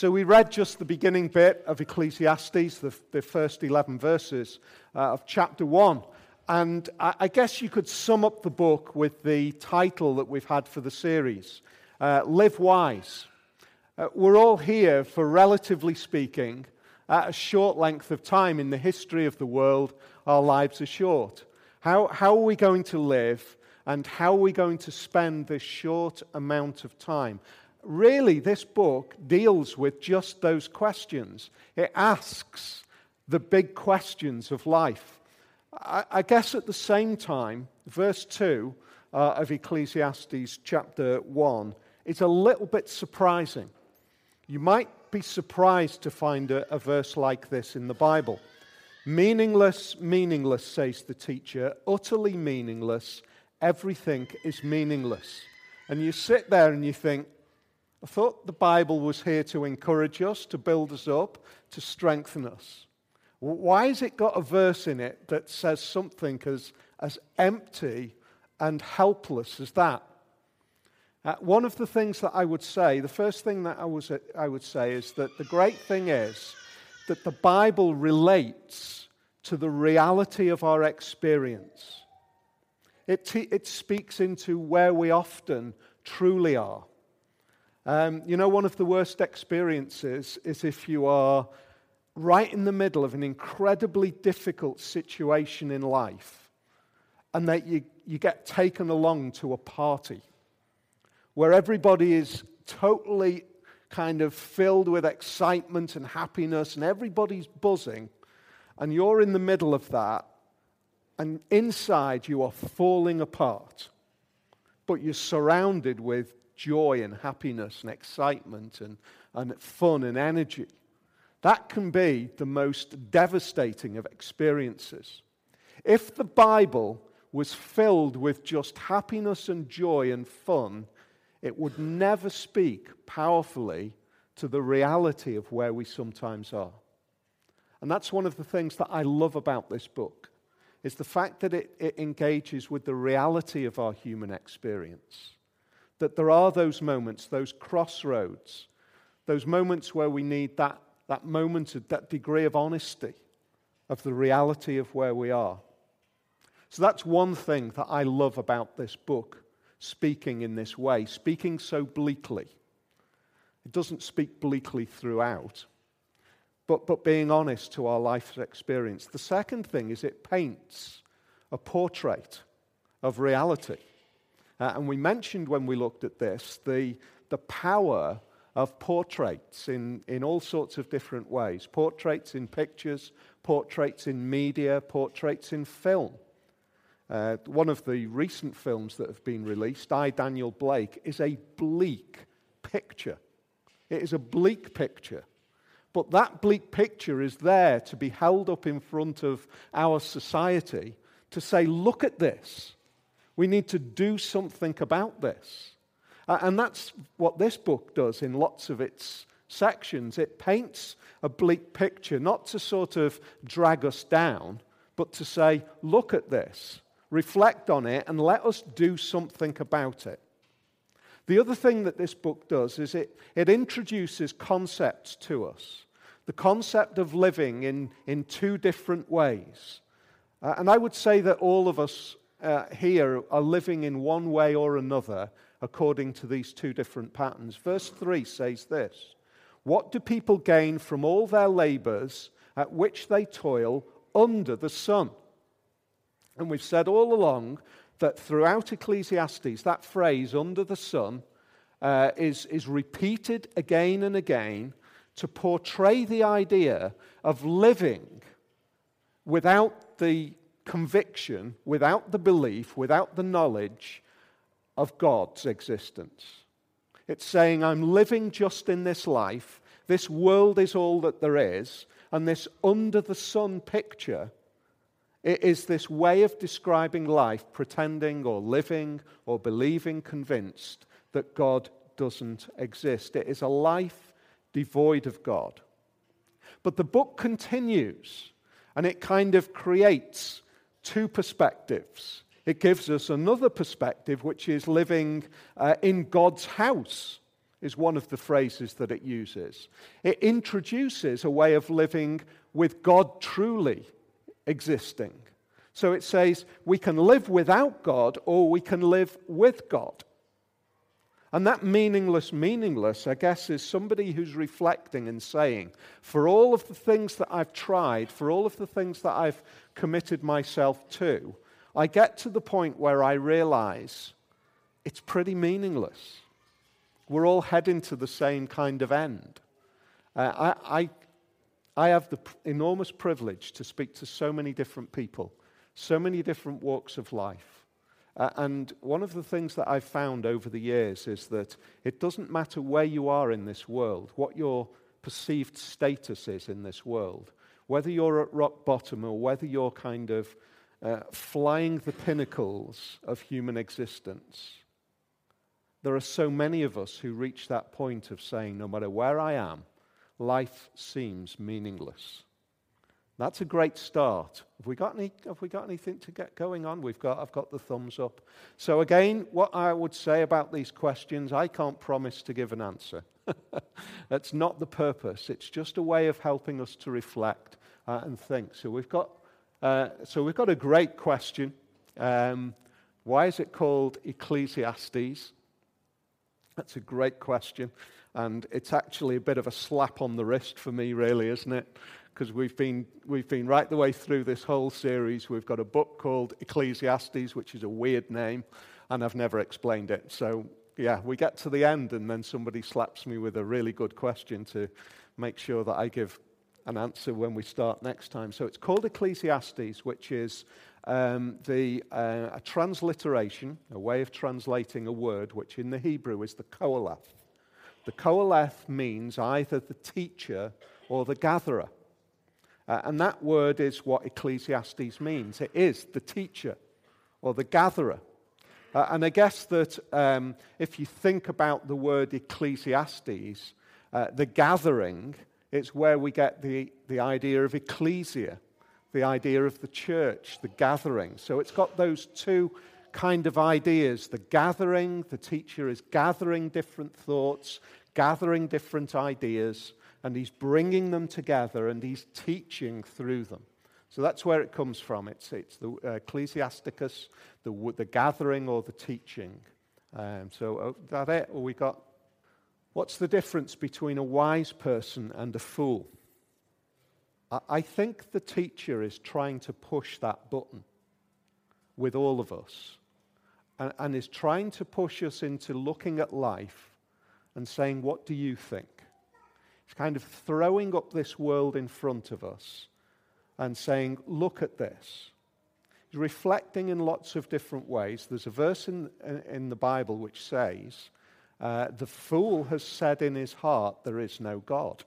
So we read just the beginning bit of Ecclesiastes, the, the first 11 verses uh, of chapter 1. And I, I, guess you could sum up the book with the title that we've had for the series uh, Live Wise. Uh, we're all here for, relatively speaking, at a short length of time in the history of the world, our lives are short. How, how are we going to live and how are we going to spend this short amount of time? Really, this book deals with just those questions. It asks the big questions of life. I, I guess at the same time, verse 2 uh, of Ecclesiastes chapter 1 is a little bit surprising. You might be surprised to find a, a verse like this in the Bible. Meaningless, meaningless, says the teacher, utterly meaningless, everything is meaningless. And you sit there and you think, I thought the Bible was here to encourage us, to build us up, to strengthen us. Why has it got a verse in it that says something as, as empty and helpless as that? Uh, one of the things that I would say, the first thing that I, was, I would say is that the great thing is that the Bible relates to the reality of our experience. It, it speaks into where we often truly are. Um, you know, one of the worst experiences is if you are right in the middle of an incredibly difficult situation in life and that you, you get taken along to a party where everybody is totally kind of filled with excitement and happiness and everybody's buzzing and you're in the middle of that and inside you are falling apart but you're surrounded with joy and happiness and excitement and, and fun and energy. That can be the most devastating of experiences. If the Bible was filled with just happiness and joy and fun, it would never speak powerfully to the reality of where we sometimes are. And that's one of the things that I love about this book is the fact that it, it engages with the reality of our human experience that there are those moments, those crossroads, those moments where we need that, that moment, of, that degree of honesty of the reality of where we are. So that's one thing that I love about this book, speaking in this way, speaking so bleakly. It doesn't speak bleakly throughout, but, but being honest to our life experience. The second thing is it paints a portrait of reality. Uh, and we mentioned when we looked at this the, the power of portraits in, in all sorts of different ways portraits in pictures, portraits in media, portraits in film. Uh, one of the recent films that have been released, I, Daniel Blake, is a bleak picture. It is a bleak picture. But that bleak picture is there to be held up in front of our society to say, look at this. We need to do something about this. And that's what this book does in lots of its sections. It paints a bleak picture, not to sort of drag us down, but to say, look at this, reflect on it, and let us do something about it. The other thing that this book does is it, it introduces concepts to us. The concept of living in, in two different ways. Uh, and I would say that all of us uh, here are living in one way or another according to these two different patterns. Verse 3 says this What do people gain from all their labors at which they toil under the sun? And we've said all along that throughout Ecclesiastes, that phrase, under the sun, uh, is, is repeated again and again to portray the idea of living without the conviction, without the belief, without the knowledge of God's existence. It's saying, I'm living just in this life. This world is all that there is. And this under the sun picture it is this way of describing life, pretending or living or believing convinced that God doesn't exist. It is a life devoid of God. But the book continues and it kind of creates two perspectives. It gives us another perspective, which is living uh, in God's house, is one of the phrases that it uses. It introduces a way of living with God truly existing. So it says we can live without God or we can live with God. And that meaningless, meaningless, I guess, is somebody who's reflecting and saying, for all of the things that I've tried, for all of the things that I've committed myself to, I get to the point where I realize it's pretty meaningless. We're all heading to the same kind of end. Uh, I, I, I have the enormous privilege to speak to so many different people, so many different walks of life. Uh, and one of the things that I've found over the years is that it doesn't matter where you are in this world, what your perceived status is in this world, whether you're at rock bottom or whether you're kind of uh, flying the pinnacles of human existence. There are so many of us who reach that point of saying, no matter where I am, life seems meaningless. That's a great start. Have we got, any, have we got anything to get going on? We've got, I've got the thumbs up. So, again, what I would say about these questions, I can't promise to give an answer. That's not the purpose. It's just a way of helping us to reflect uh, and think. So, we've got, uh, so we've got a great question. Um, why is it called Ecclesiastes? That's a great question. And it's actually a bit of a slap on the wrist for me, really, isn't it? Because we've been, we've been right the way through this whole series. We've got a book called Ecclesiastes, which is a weird name, and I've never explained it. So, yeah, we get to the end, and then somebody slaps me with a really good question to make sure that I give an answer when we start next time. So, it's called Ecclesiastes, which is um, the, uh, a transliteration, a way of translating a word, which in the Hebrew is the Qoheleth. The Qoheleth means either the teacher or the gatherer. Uh, and that word is what Ecclesiastes means it is the teacher or the gatherer. Uh, and I guess that um, if you think about the word Ecclesiastes, uh, the gathering, it's where we get the, the idea of ecclesia the idea of the church, the gathering. So it's got those two kind of ideas. The gathering, the teacher is gathering different thoughts, gathering different ideas, and he's bringing them together and he's teaching through them. So that's where it comes from. It's, it's the uh, ecclesiasticus, the, the gathering or the teaching. Um, so uh, that it? Or we got, what's the difference between a wise person and a fool? I think the teacher is trying to push that button with all of us and, and, is trying to push us into looking at life and saying, What do you think? Kind of throwing up this world in front of us and saying, Look at this. He's reflecting in lots of different ways. There's a verse in, in the Bible which says, uh, The fool has said in his heart, There is no God.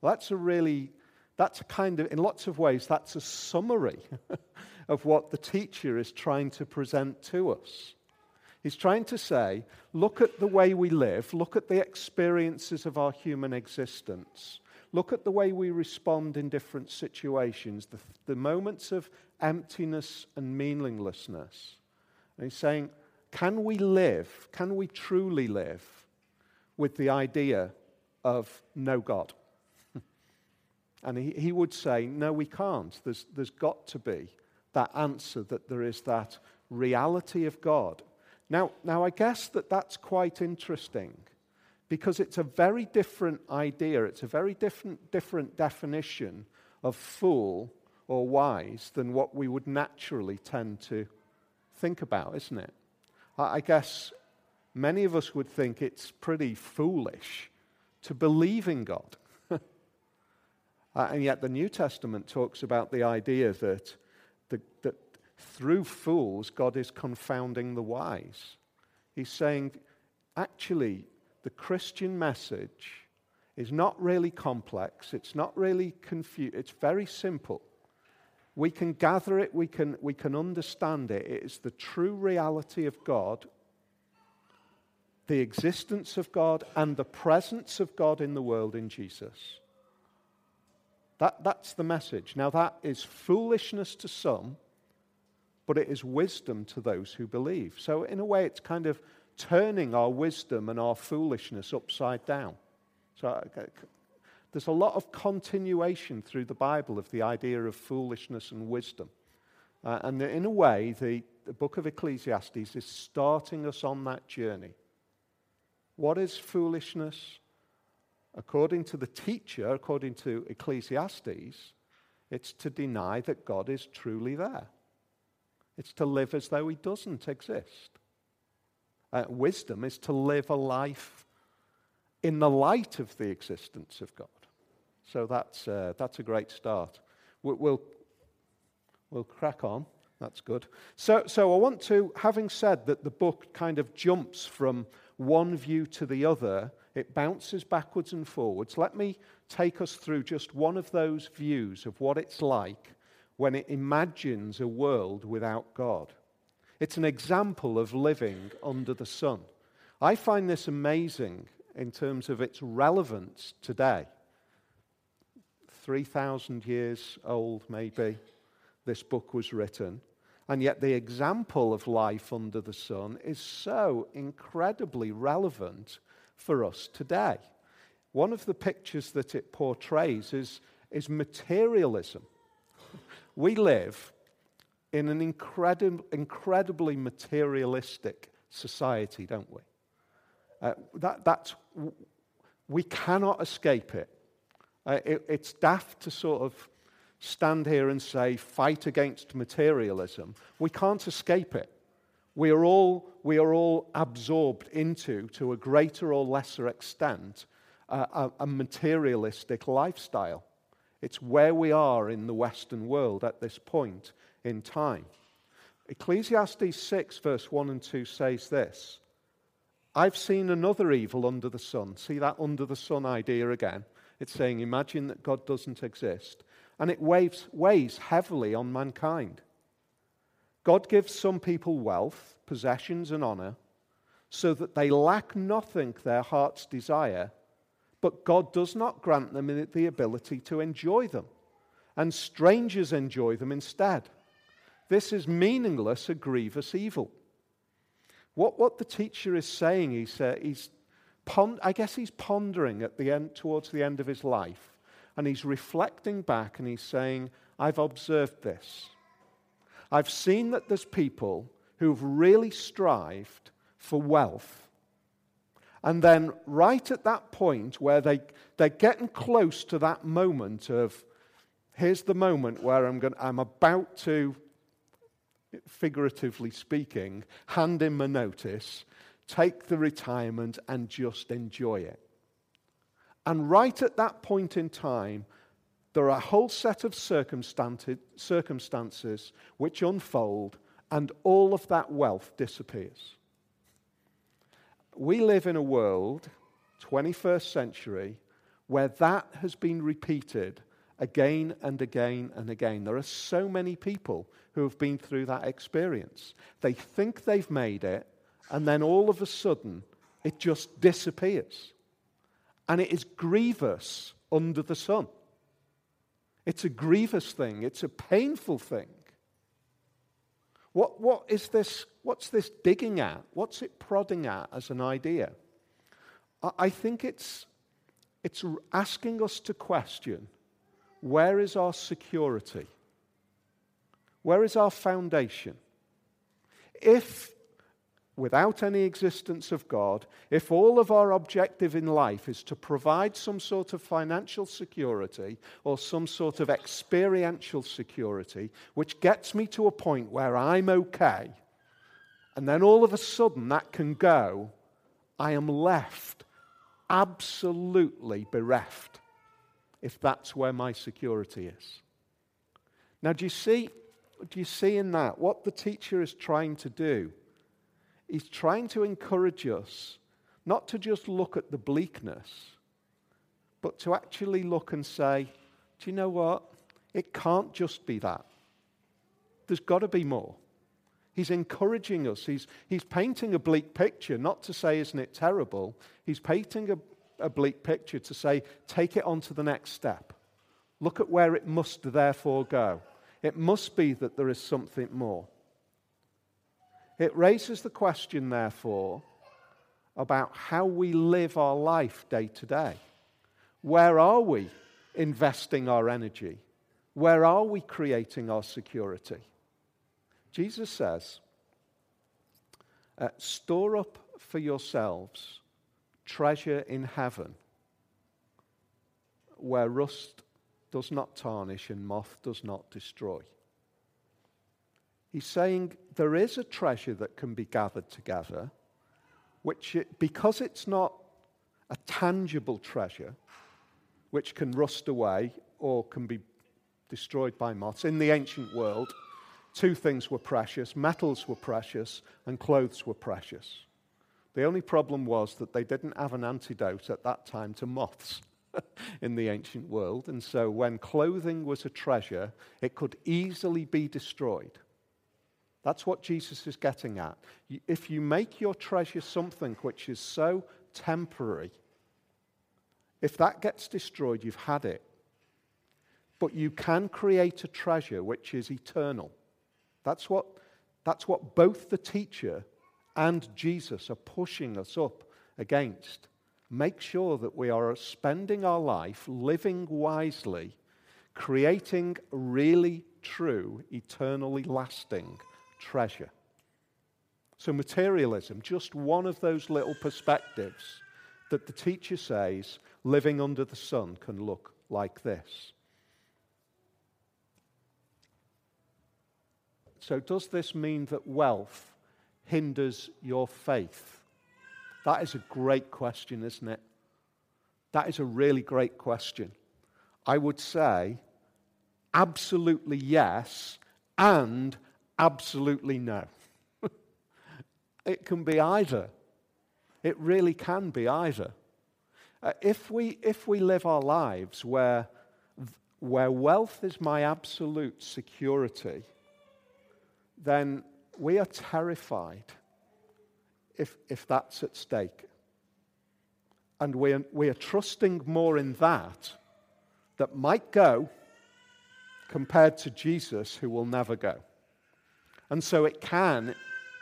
Well, that's a really that's a kind of, in lots of ways, that's a summary of what the teacher is trying to present to us. He's trying to say, look at the way we live, look at the experiences of our human existence, look at the way we respond in different situations, the, the moments of emptiness and meaninglessness. And he's saying, can we live, can we truly live with the idea of no God? And he, he would say, No, we can't. There's, there's got to be that answer that there is that reality of God. Now, now, I guess that that's quite interesting because it's a very different idea. It's a very different, different definition of fool or wise than what we would naturally tend to think about, isn't it? I guess many of us would think it's pretty foolish to believe in God. Uh, and yet the New Testament talks about the idea that through fools, God is confounding the wise. He's saying, actually, the Christian message is not really complex, it's not really confused, it's very simple. We can gather it, we can, we can understand it. It is the true reality of God, the existence of God, and the presence of God in the world in Jesus. That, that's the message. Now, that is foolishness to some, but it is wisdom to those who believe. So, in a way, it's kind of turning our wisdom and our foolishness upside down. So there's a lot of continuation through the Bible of the idea of foolishness and wisdom. Uh, and in a way, the, the book of Ecclesiastes is starting us on that journey. What is foolishness? According to the teacher, according to Ecclesiastes, it's to deny that God is truly there. It's to live as though he doesn't exist. Uh, wisdom is to live a life in the light of the existence of God. So that's, uh, that's a great start. We'll, we'll, we'll crack on. That's good. So, so I want to, having said that the book kind of jumps from one view to the other, it bounces backwards and forwards. Let me take us through just one of those views of what it's like when it imagines a world without God. It's an example of living under the sun. I find this amazing in terms of its relevance today. 3,000 years old, maybe, this book was written. And yet, the example of life under the sun is so incredibly relevant for us today. One of the pictures that it portrays is, is materialism. We live in an incredi- incredibly materialistic society, don't we? Uh, that, that's, we cannot escape it. Uh, it. It's daft to sort of stand here and say, fight against materialism. We can't escape it. We are all, we are all absorbed into, to a greater or lesser extent, uh, a, a materialistic lifestyle. It's where we are in the Western world at this point in time. Ecclesiastes 6, verse 1 and 2 says this I've seen another evil under the sun. See that under the sun idea again? It's saying, imagine that God doesn't exist. And it weighs, weighs heavily on mankind. God gives some people wealth, possessions, and honor so that they lack nothing their hearts desire, but God does not grant them the ability to enjoy them, and strangers enjoy them instead. This is meaningless, a grievous evil. What, what the teacher is saying, he's, uh, he's pond- I guess he's pondering at the end, towards the end of his life, and he's reflecting back and he's saying, I've observed this. I've seen that there's people who've really strived for wealth. And then, right at that point where they, they're getting close to that moment of, here's the moment where I'm, going, I'm about to figuratively speaking, hand him a notice, take the retirement, and just enjoy it. And right at that point in time, there are a whole set of circumstances which unfold, and all of that wealth disappears. We live in a world, 21st century, where that has been repeated again and again and again. There are so many people who have been through that experience. They think they've made it, and then all of a sudden, it just disappears. And it is grievous under the sun. It's a grievous thing, it's a painful thing. What, what is this? What's this digging at? What's it prodding at as an idea? I, think it's, it's asking us to question where is our security? Where is our foundation? If, without any existence of God, if all of our objective in life is to provide some sort of financial security or some sort of experiential security, which gets me to a point where I'm okay, and then all of a sudden that can go, I am left absolutely bereft if that's where my security is. Now, do you see, do you see in that what the teacher is trying to do? He's trying to encourage us not to just look at the bleakness, but to actually look and say, do you know what? It can't just be that. There's got to be more. He's encouraging us. He's, he's painting a bleak picture, not to say, isn't it terrible? He's painting a, a bleak picture to say, take it on to the next step. Look at where it must therefore go. It must be that there is something more. It raises the question, therefore, about how we live our life day to day. Where are we investing our energy? Where are we creating our security? Jesus says, uh, Store up for yourselves treasure in heaven where rust does not tarnish and moth does not destroy. He's saying there is a treasure that can be gathered together, which, it, because it's not a tangible treasure, which can rust away or can be destroyed by moths. In the ancient world, two things were precious metals were precious, and clothes were precious. The only problem was that they didn't have an antidote at that time to moths. in the ancient world. And so when clothing was a treasure, it could easily be destroyed. That's what Jesus is getting at. If you make your treasure something which is so temporary, if that gets destroyed, you've had it. But you can create a treasure which is eternal. That's what, that's what both the teacher and Jesus are pushing us up against make sure that we are spending our life living wisely, creating really true, eternally lasting treasure. So, materialism, just one of those little perspectives that the teacher says living under the sun can look like this. So, does this mean that wealth hinders your faith? That is a great question, isn't it? That is a really great question. I would say absolutely yes and absolutely no. it can be either. It really can be either. Uh, if, we, if we live our lives where, where wealth is my absolute security, then we are terrified if, if that's at stake. And we are, we are trusting more in that that might go compared to Jesus who will never go. And so it can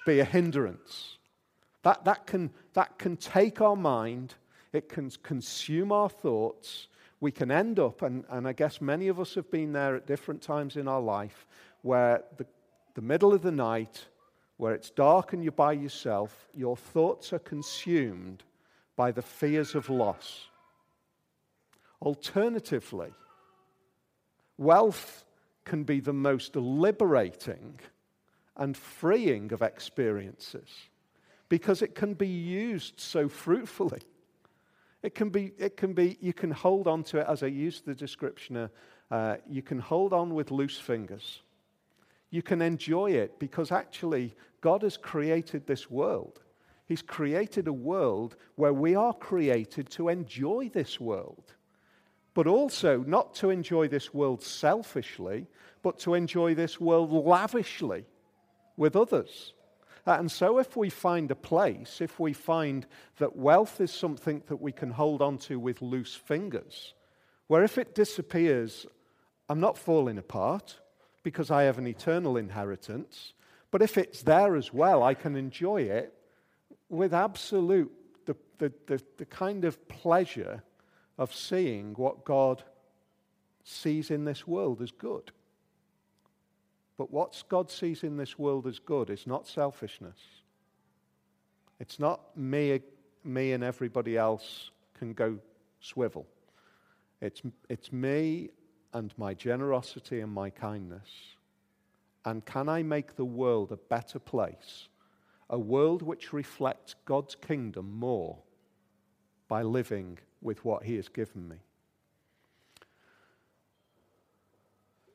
be a hindrance. That, that, can, that can take our mind, it can consume our thoughts. We can end up, and, and I guess many of us have been there at different times in our life, where the, the middle of the night, where it's dark and you're by yourself, your thoughts are consumed by the fears of loss. Alternatively, wealth can be the most liberating and freeing of experiences because it can be used so fruitfully. It can be, it can be you can hold on to it, as I used the description, uh, you can hold on with loose fingers you can enjoy it because actually God has created this world. He's created a world where we are created to enjoy this world, but also not to enjoy this world selfishly, but to enjoy this world lavishly with others. And so, if we find a place, if we find that wealth is something that we can hold on to with loose fingers, where if it disappears, I'm not falling apart, because I have an eternal inheritance. But if it's there as well, I can enjoy it with absolute, the, the, the, the kind of pleasure of seeing what God sees in this world as good. But what God sees in this world as good is not selfishness. It's not me, me and everybody else can go swivel. It's, it's me and my generosity and my kindness? And can I make the world a better place? A world which reflects God's kingdom more by living with what He has given me.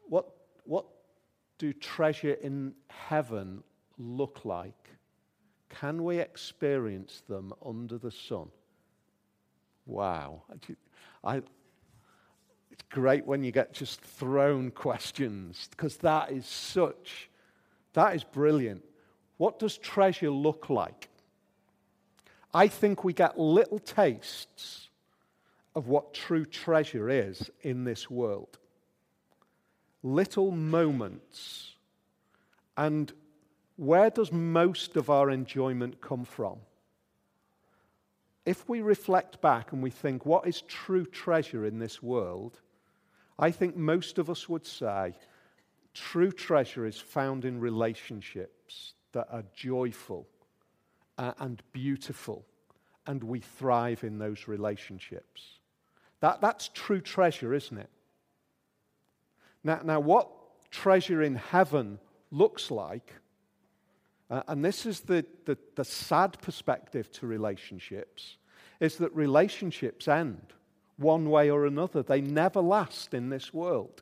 What, what do treasure in heaven look like? Can we experience them under the sun? Wow. I, great when you get just thrown questions because that is such, that is brilliant. What does treasure look like? I think we get little tastes of what true treasure is in this world. Little moments. And where does most of our enjoyment come from? if we reflect back and we think, what is true treasure in this world? I think most of us would say true treasure is found in relationships that are joyful uh, and beautiful, and we thrive in those relationships. That, that's true treasure, isn't it? Now, now, what treasure in heaven looks like, uh, and this is the, the, the sad perspective to relationships, is that relationships end one way or another. They never last in this world.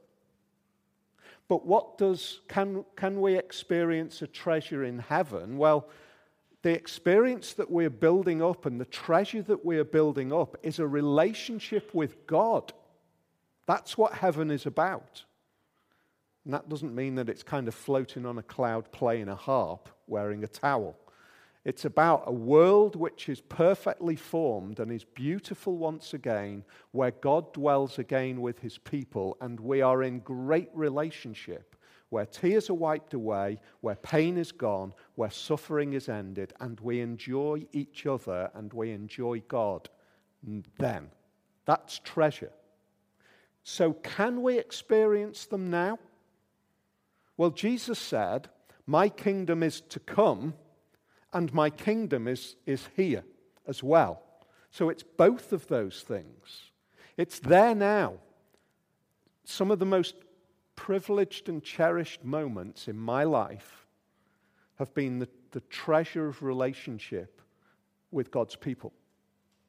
But what does, can, can we experience a treasure in heaven? Well, the experience that we're building up and the treasure that we're building up is a relationship with God. That's what heaven is about. And that doesn't mean that it's kind of floating on a cloud playing a harp wearing a towel. It's about a world which is perfectly formed and is beautiful once again, where God dwells again with his people, and we are in great relationship, where tears are wiped away, where pain is gone, where suffering is ended, and we enjoy each other and we enjoy God. Then, that's treasure. So, can we experience them now? Well, Jesus said, My kingdom is to come, and my kingdom is, is here as well. So it's both of those things. It's there now. Some of the most privileged and cherished moments in my life have been the, the treasure of relationship with God's people.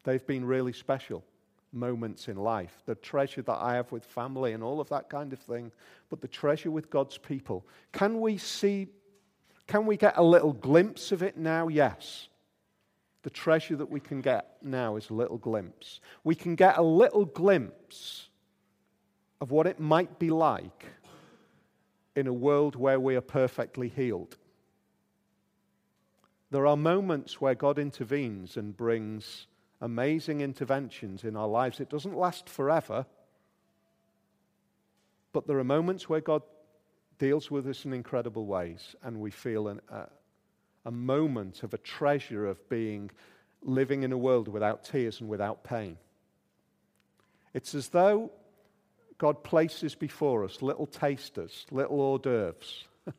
They've been really special moments in life, the treasure that I have with family and all of that kind of thing, but the treasure with God's people. Can we see, can we get a little glimpse of it now? Yes. The treasure that we can get now is a little glimpse. We can get a little glimpse of what it might be like in a world where we are perfectly healed. There are moments where God intervenes and brings amazing interventions in our lives. It doesn't last forever, but there are moments where God deals with us in incredible ways, and we feel an, a, a moment of a treasure of being living in a world without tears and without pain. It's as though God places before us little tasters, little hors d'oeuvres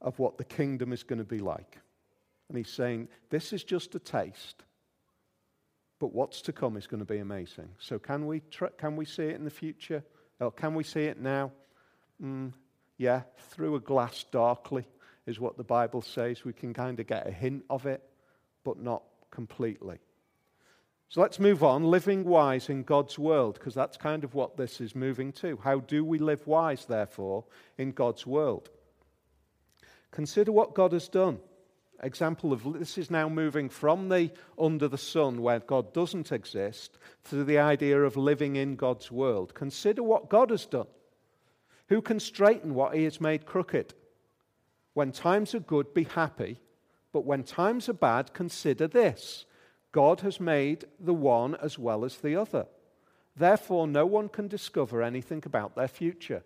of what the kingdom is going to be like. And He's saying, This is just a taste. But what's to come is going to be amazing. So, can we, tr- can we see it in the future? Or can we see it now? Mm, yeah, through a glass darkly is what the Bible says. We can kind of get a hint of it, but not completely. So let's move on. Living wise in God's world, because that's kind of what this is moving to. How do we live wise, therefore, in God's world? Consider what God has done example of this is now moving from the under the sun where God doesn't exist to the idea of living in God's world. Consider what God has done. Who can straighten what he has made crooked? When times are good, be happy, but when times are bad, consider this God has made the one as well as the other. Therefore, no one can discover anything about their future.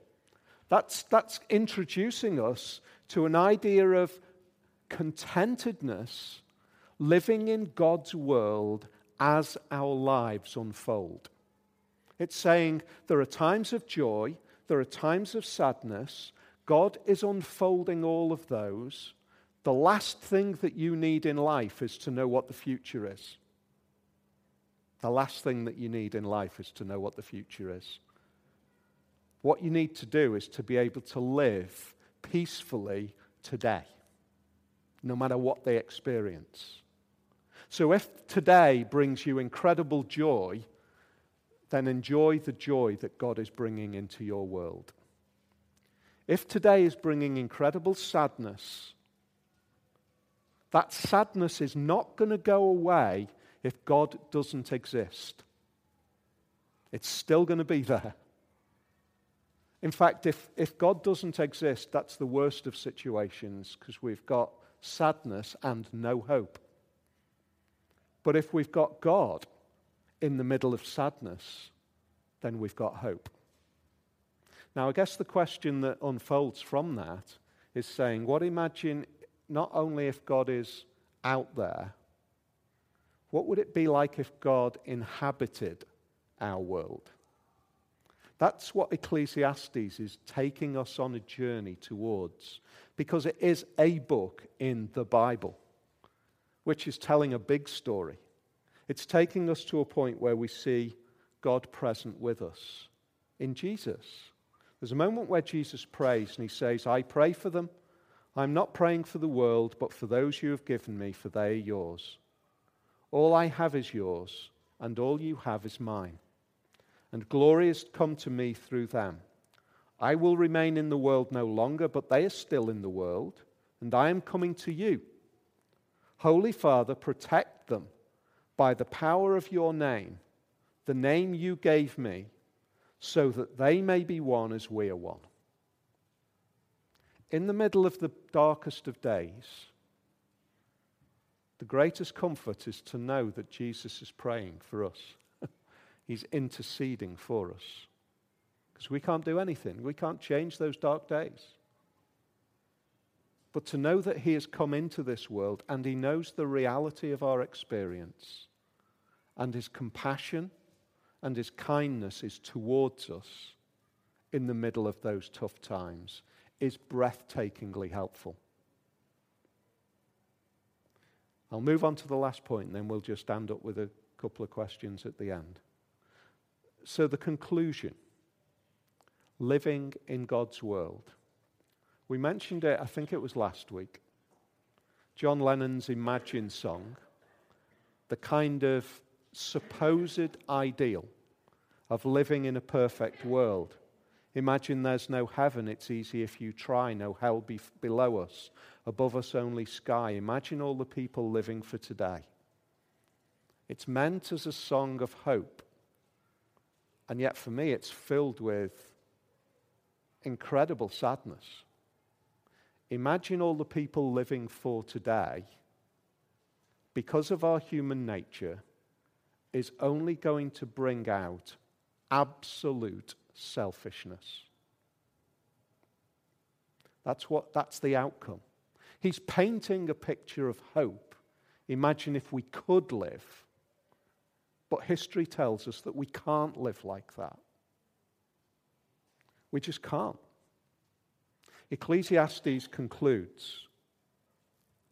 That's, that's introducing us to an idea of contentedness living in God's world as our lives unfold. It's saying there are times of joy, there are times of sadness. God is unfolding all of those. The last thing that you need in life is to know what the future is. The last thing that you need in life is to know what the future is. What you need to do is to be able to live peacefully today no matter what they experience. So if today brings you incredible joy, then enjoy the joy that God is bringing into your world. If today is bringing incredible sadness, that sadness is not going to go away if God doesn't exist. It's still going to be there. In fact, if, if God doesn't exist, that's the worst of situations because we've got sadness, and no hope. But if we've got God in the middle of sadness, then we've got hope. Now, I guess the question that unfolds from that is saying, what imagine not only if God is out there, What would it be like if God inhabited our world? That's what Ecclesiastes is taking us on a journey towards, because it is a book in the Bible, which is telling a big story. It's taking us to a point where we see God present with us in Jesus. There's a moment where Jesus prays and he says, I pray for them. I'm not praying for the world, but for those you have given me, for they are yours. All I have is yours, and all you have is mine. And glory has come to me through them. I will remain in the world no longer, but they are still in the world, and I am coming to you. Holy Father, protect by the power of your name, the name you gave me, so that they may be one as we are one. In the middle of the darkest of days, the greatest comfort is to know that Jesus is praying for us. He's interceding for us. Because we can't do anything, we can't change those dark days. But to know that He has come into this world and He knows the reality of our experience, and His compassion and His kindness is towards us in the middle of those tough times is breathtakingly helpful. I'll move on to the last point, and then we'll just stand up with a couple of questions at the end. So, the conclusion living in God's world. We mentioned it, I think it was last week. John Lennon's Imagine song, the kind of supposed ideal of living in a perfect world. Imagine there's no heaven, it's easy if you try, no hell be below us, above us only sky. Imagine all the people living for today. It's meant as a song of hope, and yet for me it's filled with incredible sadness. Imagine all the people living for today, because of our human nature, is only going to bring out absolute selfishness. That's, what, that's the outcome. He's painting a picture of hope. Imagine if we could live. But history tells us that we can't live like that. We just can't. Ecclesiastes concludes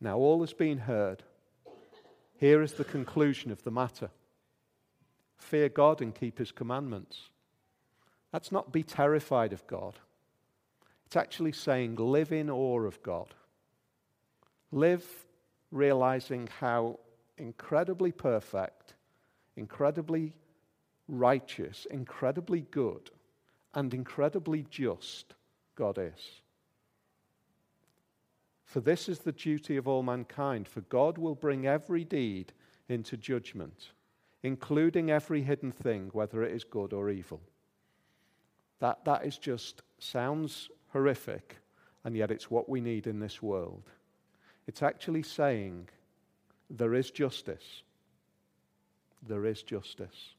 Now all has been heard. Here is the conclusion of the matter fear God and keep his commandments. That's not be terrified of God. It's actually saying live in awe of God. Live realizing how incredibly perfect, incredibly righteous, incredibly good, and incredibly just God is. For this is the duty of all mankind, for God will bring every deed into judgment, including every hidden thing, whether it is good or evil. That, that is just sounds horrific, and yet it's what we need in this world. It's actually saying there is justice. There is justice.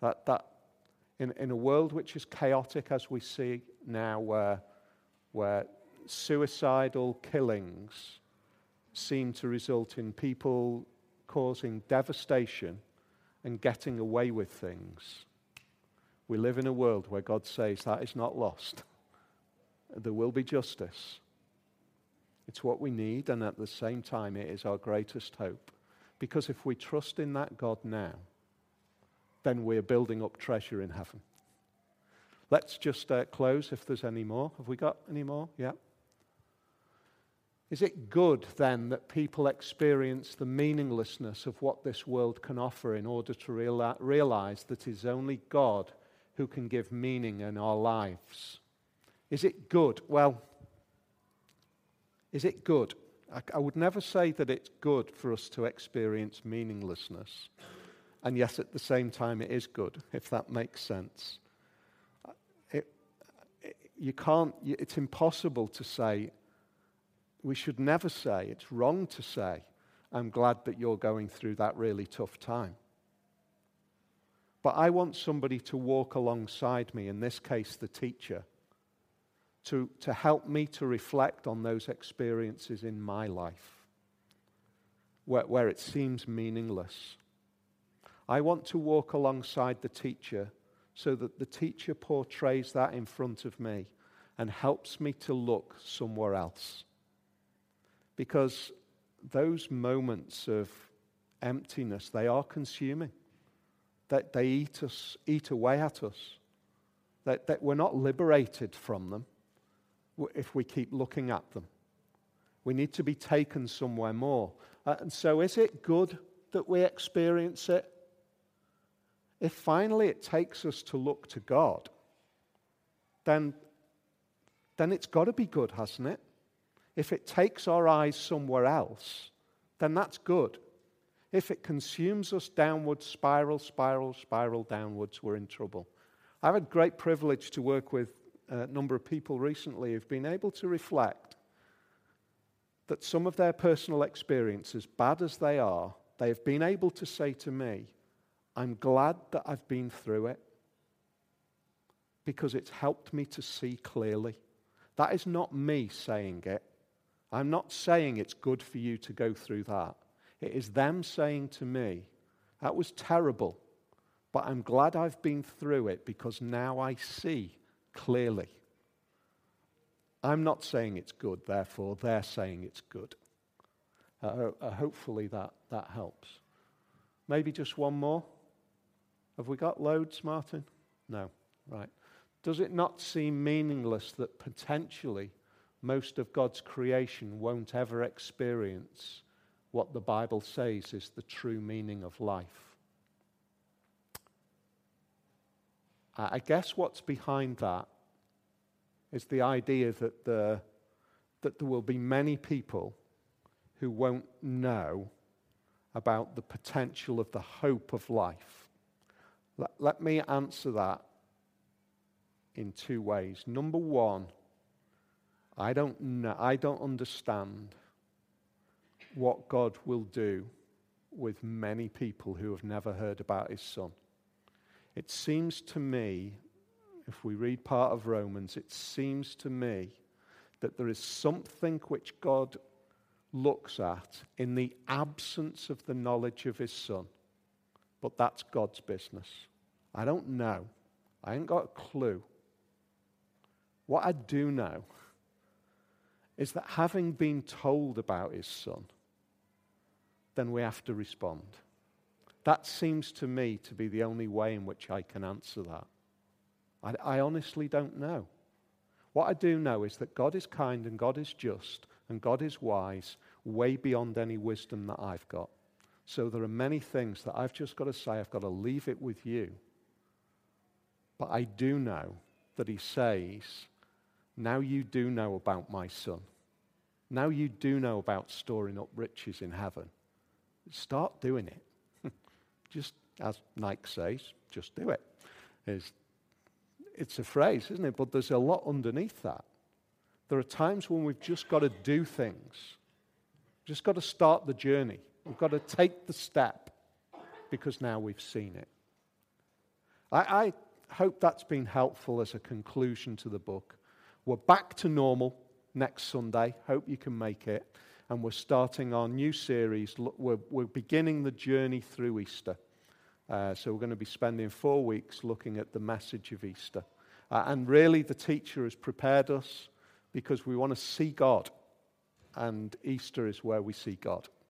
That, that in, in a world which is chaotic as we see now, where, where suicidal killings seem to result in people causing devastation and getting away with things, we live in a world where God says that is not lost. There will be justice. It's what we need, and at the same time, it is our greatest hope. Because if we trust in that God now, then we're building up treasure in heaven. Let's just uh, close if there's any more. Have we got any more? Yeah. Is it good then that people experience the meaninglessness of what this world can offer in order to realize that it is only God who can give meaning in our lives. Is it good? Well, is it good? I, I would never say that it's good for us to experience meaninglessness. And yet, at the same time, it is good, if that makes sense. It, it, you can't, it's impossible to say, we should never say, it's wrong to say, I'm glad that you're going through that really tough time. But I want somebody to walk alongside me, in this case, the teacher, to, to help me to reflect on those experiences in my life. where, where it seems meaningless. I want to walk alongside the teacher so that the teacher portrays that in front of me and helps me to look somewhere else. Because those moments of emptiness, they are consuming. That they eat us, eat away at us. That, that we're not liberated from them if we keep looking at them. We need to be taken somewhere more. Uh, and so, is it good that we experience it? If finally it takes us to look to God, then, then it's got to be good, hasn't it? If it takes our eyes somewhere else, then that's good. If it consumes us downwards, spiral, spiral, spiral downwards, we're in trouble. I've had great privilege to work with a number of people recently who've been able to reflect that some of their personal experiences, bad as they are, they have been able to say to me, I'm glad that I've been through it because it's helped me to see clearly. That is not me saying it. I'm not saying it's good for you to go through that. It is them saying to me, that was terrible, but I'm glad I've been through it because now I see clearly. I'm not saying it's good, therefore, they're saying it's good. Uh, uh, hopefully that, that helps. Maybe just one more? Have we got loads, Martin? No. Right. Does it not seem meaningless that potentially most of God's creation won't ever experience what the Bible says is the true meaning of life? I guess what's behind that is the idea that, the, that there will be many people who won't know about the potential of the hope of life. Let, let me answer that in two ways. Number one, I don't know, I don't understand what God will do with many people who have never heard about his son. It seems to me, if we read part of Romans, it seems to me that there is something which God looks at in the absence of the knowledge of his son. But that's God's business. I don't know. I ain't got a clue. What I do know is that having been told about his son, then we have to respond. That seems to me to be the only way in which I can answer that. I, I, honestly don't know. What I do know is that God is kind and God is just and God is wise, way beyond any wisdom that I've got. So there are many things that I've just got to say, I've got to leave it with you. But I do know that He says, Now you do know about my son. Now you do know about storing up riches in heaven. Start doing it. just as Nike says, just do it. It's, it's a phrase, isn't it? But there's a lot underneath that. There are times when we've just got to do things, just got to start the journey. We've got to take the step because now we've seen it. I, I hope that's been helpful as a conclusion to the book. We're back to normal next Sunday. Hope you can make it and we're starting our new series. We're, we're beginning the journey through Easter. Uh, so we're going to be spending four weeks looking at the message of Easter. Uh, and really, the teacher has prepared us because we want to see God. And Easter is where we see God.